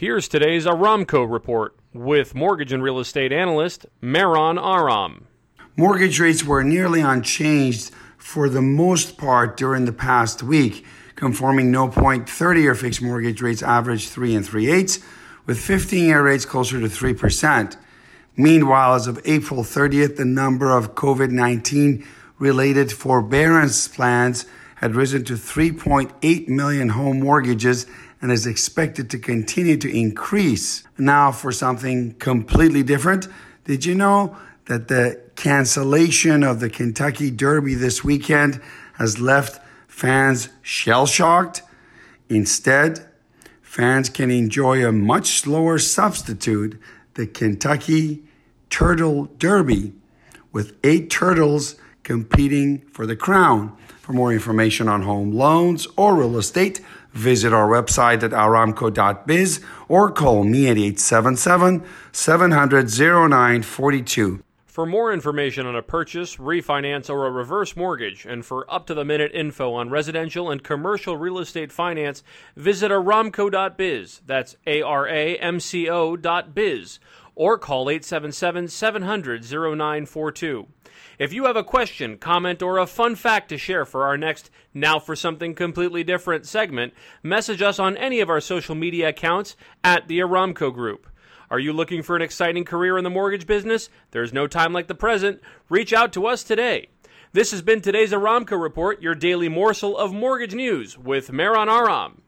Here's today's Aramco report with mortgage and real estate analyst Maron Aram. Mortgage rates were nearly unchanged for the most part during the past week, conforming no point 30 year fixed mortgage rates averaged 3 and 3 eighths, with 15 year rates closer to 3%. Meanwhile, as of April 30th, the number of COVID 19 related forbearance plans had risen to 3.8 million home mortgages and is expected to continue to increase. Now, for something completely different, did you know that the cancellation of the Kentucky Derby this weekend has left fans shell shocked? Instead, fans can enjoy a much slower substitute, the Kentucky Turtle Derby, with eight turtles competing for the crown. For more information on home loans or real estate, visit our website at aramco.biz or call me at 877 700 0942. For more information on a purchase, refinance, or a reverse mortgage, and for up to the minute info on residential and commercial real estate finance, visit aramco.biz. That's A R A M C O.biz. Or call 877 700 0942. If you have a question, comment, or a fun fact to share for our next Now for Something Completely Different segment, message us on any of our social media accounts at the Aramco Group. Are you looking for an exciting career in the mortgage business? There's no time like the present. Reach out to us today. This has been today's Aramco Report, your daily morsel of mortgage news with Maron Aram.